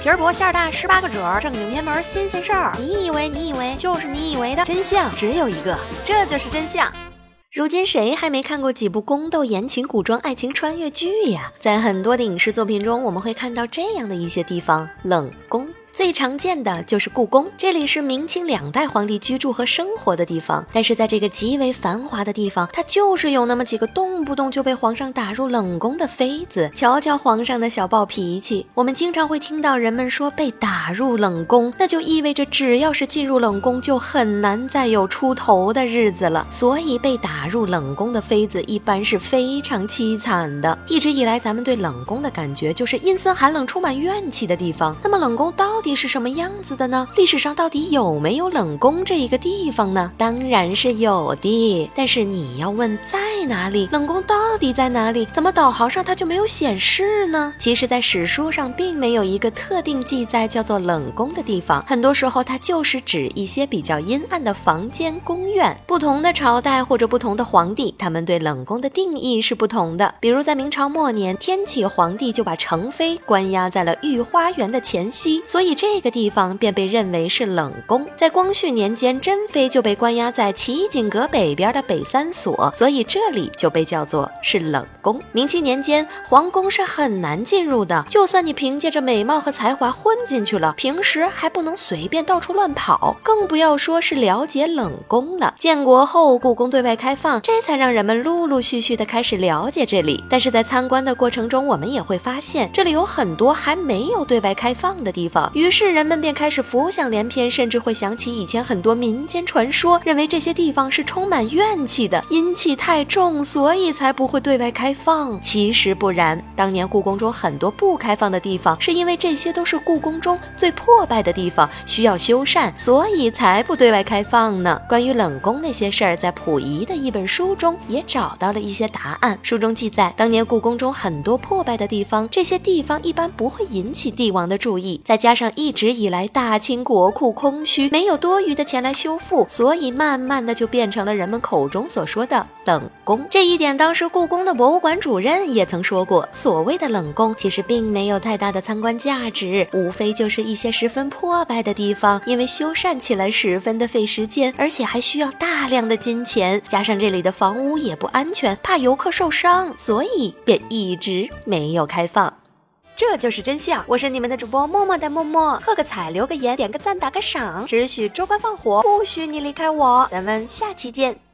皮儿薄馅儿大，十八个褶儿，正经偏门新鲜事儿。你以为你以为就是你以为的真相只有一个，这就是真相。如今谁还没看过几部宫斗言情古装爱情穿越剧呀？在很多的影视作品中，我们会看到这样的一些地方：冷宫。最常见的就是故宫，这里是明清两代皇帝居住和生活的地方。但是在这个极为繁华的地方，它就是有那么几个动不动就被皇上打入冷宫的妃子。瞧瞧皇上的小暴脾气，我们经常会听到人们说被打入冷宫，那就意味着只要是进入冷宫，就很难再有出头的日子了。所以被打入冷宫的妃子一般是非常凄惨的。一直以来，咱们对冷宫的感觉就是阴森寒冷、充满怨气的地方。那么冷宫到？到底是什么样子的呢？历史上到底有没有冷宫这一个地方呢？当然是有的，但是你要问在哪里，冷宫到底在哪里？怎么导航上它就没有显示呢？其实，在史书上并没有一个特定记载叫做冷宫的地方，很多时候它就是指一些比较阴暗的房间、宫院。不同的朝代或者不同的皇帝，他们对冷宫的定义是不同的。比如在明朝末年，天启皇帝就把成妃关押在了御花园的前夕，所以。这个地方便被认为是冷宫。在光绪年间，珍妃就被关押在奇景阁北边的北三所，所以这里就被叫做是冷宫。明清年间，皇宫是很难进入的，就算你凭借着美貌和才华混进去了，平时还不能随便到处乱跑，更不要说是了解冷宫了。建国后，故宫对外开放，这才让人们陆陆续续的开始了解这里。但是在参观的过程中，我们也会发现，这里有很多还没有对外开放的地方。于是人们便开始浮想联翩，甚至会想起以前很多民间传说，认为这些地方是充满怨气的，阴气太重，所以才不会对外开放。其实不然，当年故宫中很多不开放的地方，是因为这些都是故宫中最破败的地方，需要修缮，所以才不对外开放呢。关于冷宫那些事儿，在溥仪的一本书中也找到了一些答案。书中记载，当年故宫中很多破败的地方，这些地方一般不会引起帝王的注意，再加上。一直以来，大清国库空虚，没有多余的钱来修复，所以慢慢的就变成了人们口中所说的冷宫。这一点，当时故宫的博物馆主任也曾说过，所谓的冷宫其实并没有太大的参观价值，无非就是一些十分破败的地方，因为修缮起来十分的费时间，而且还需要大量的金钱，加上这里的房屋也不安全，怕游客受伤，所以便一直没有开放。这就是真相，我是你们的主播默默的默默，喝个彩，留个言，点个赞，打个赏，只许州官放火，不许你离开我，咱们下期见。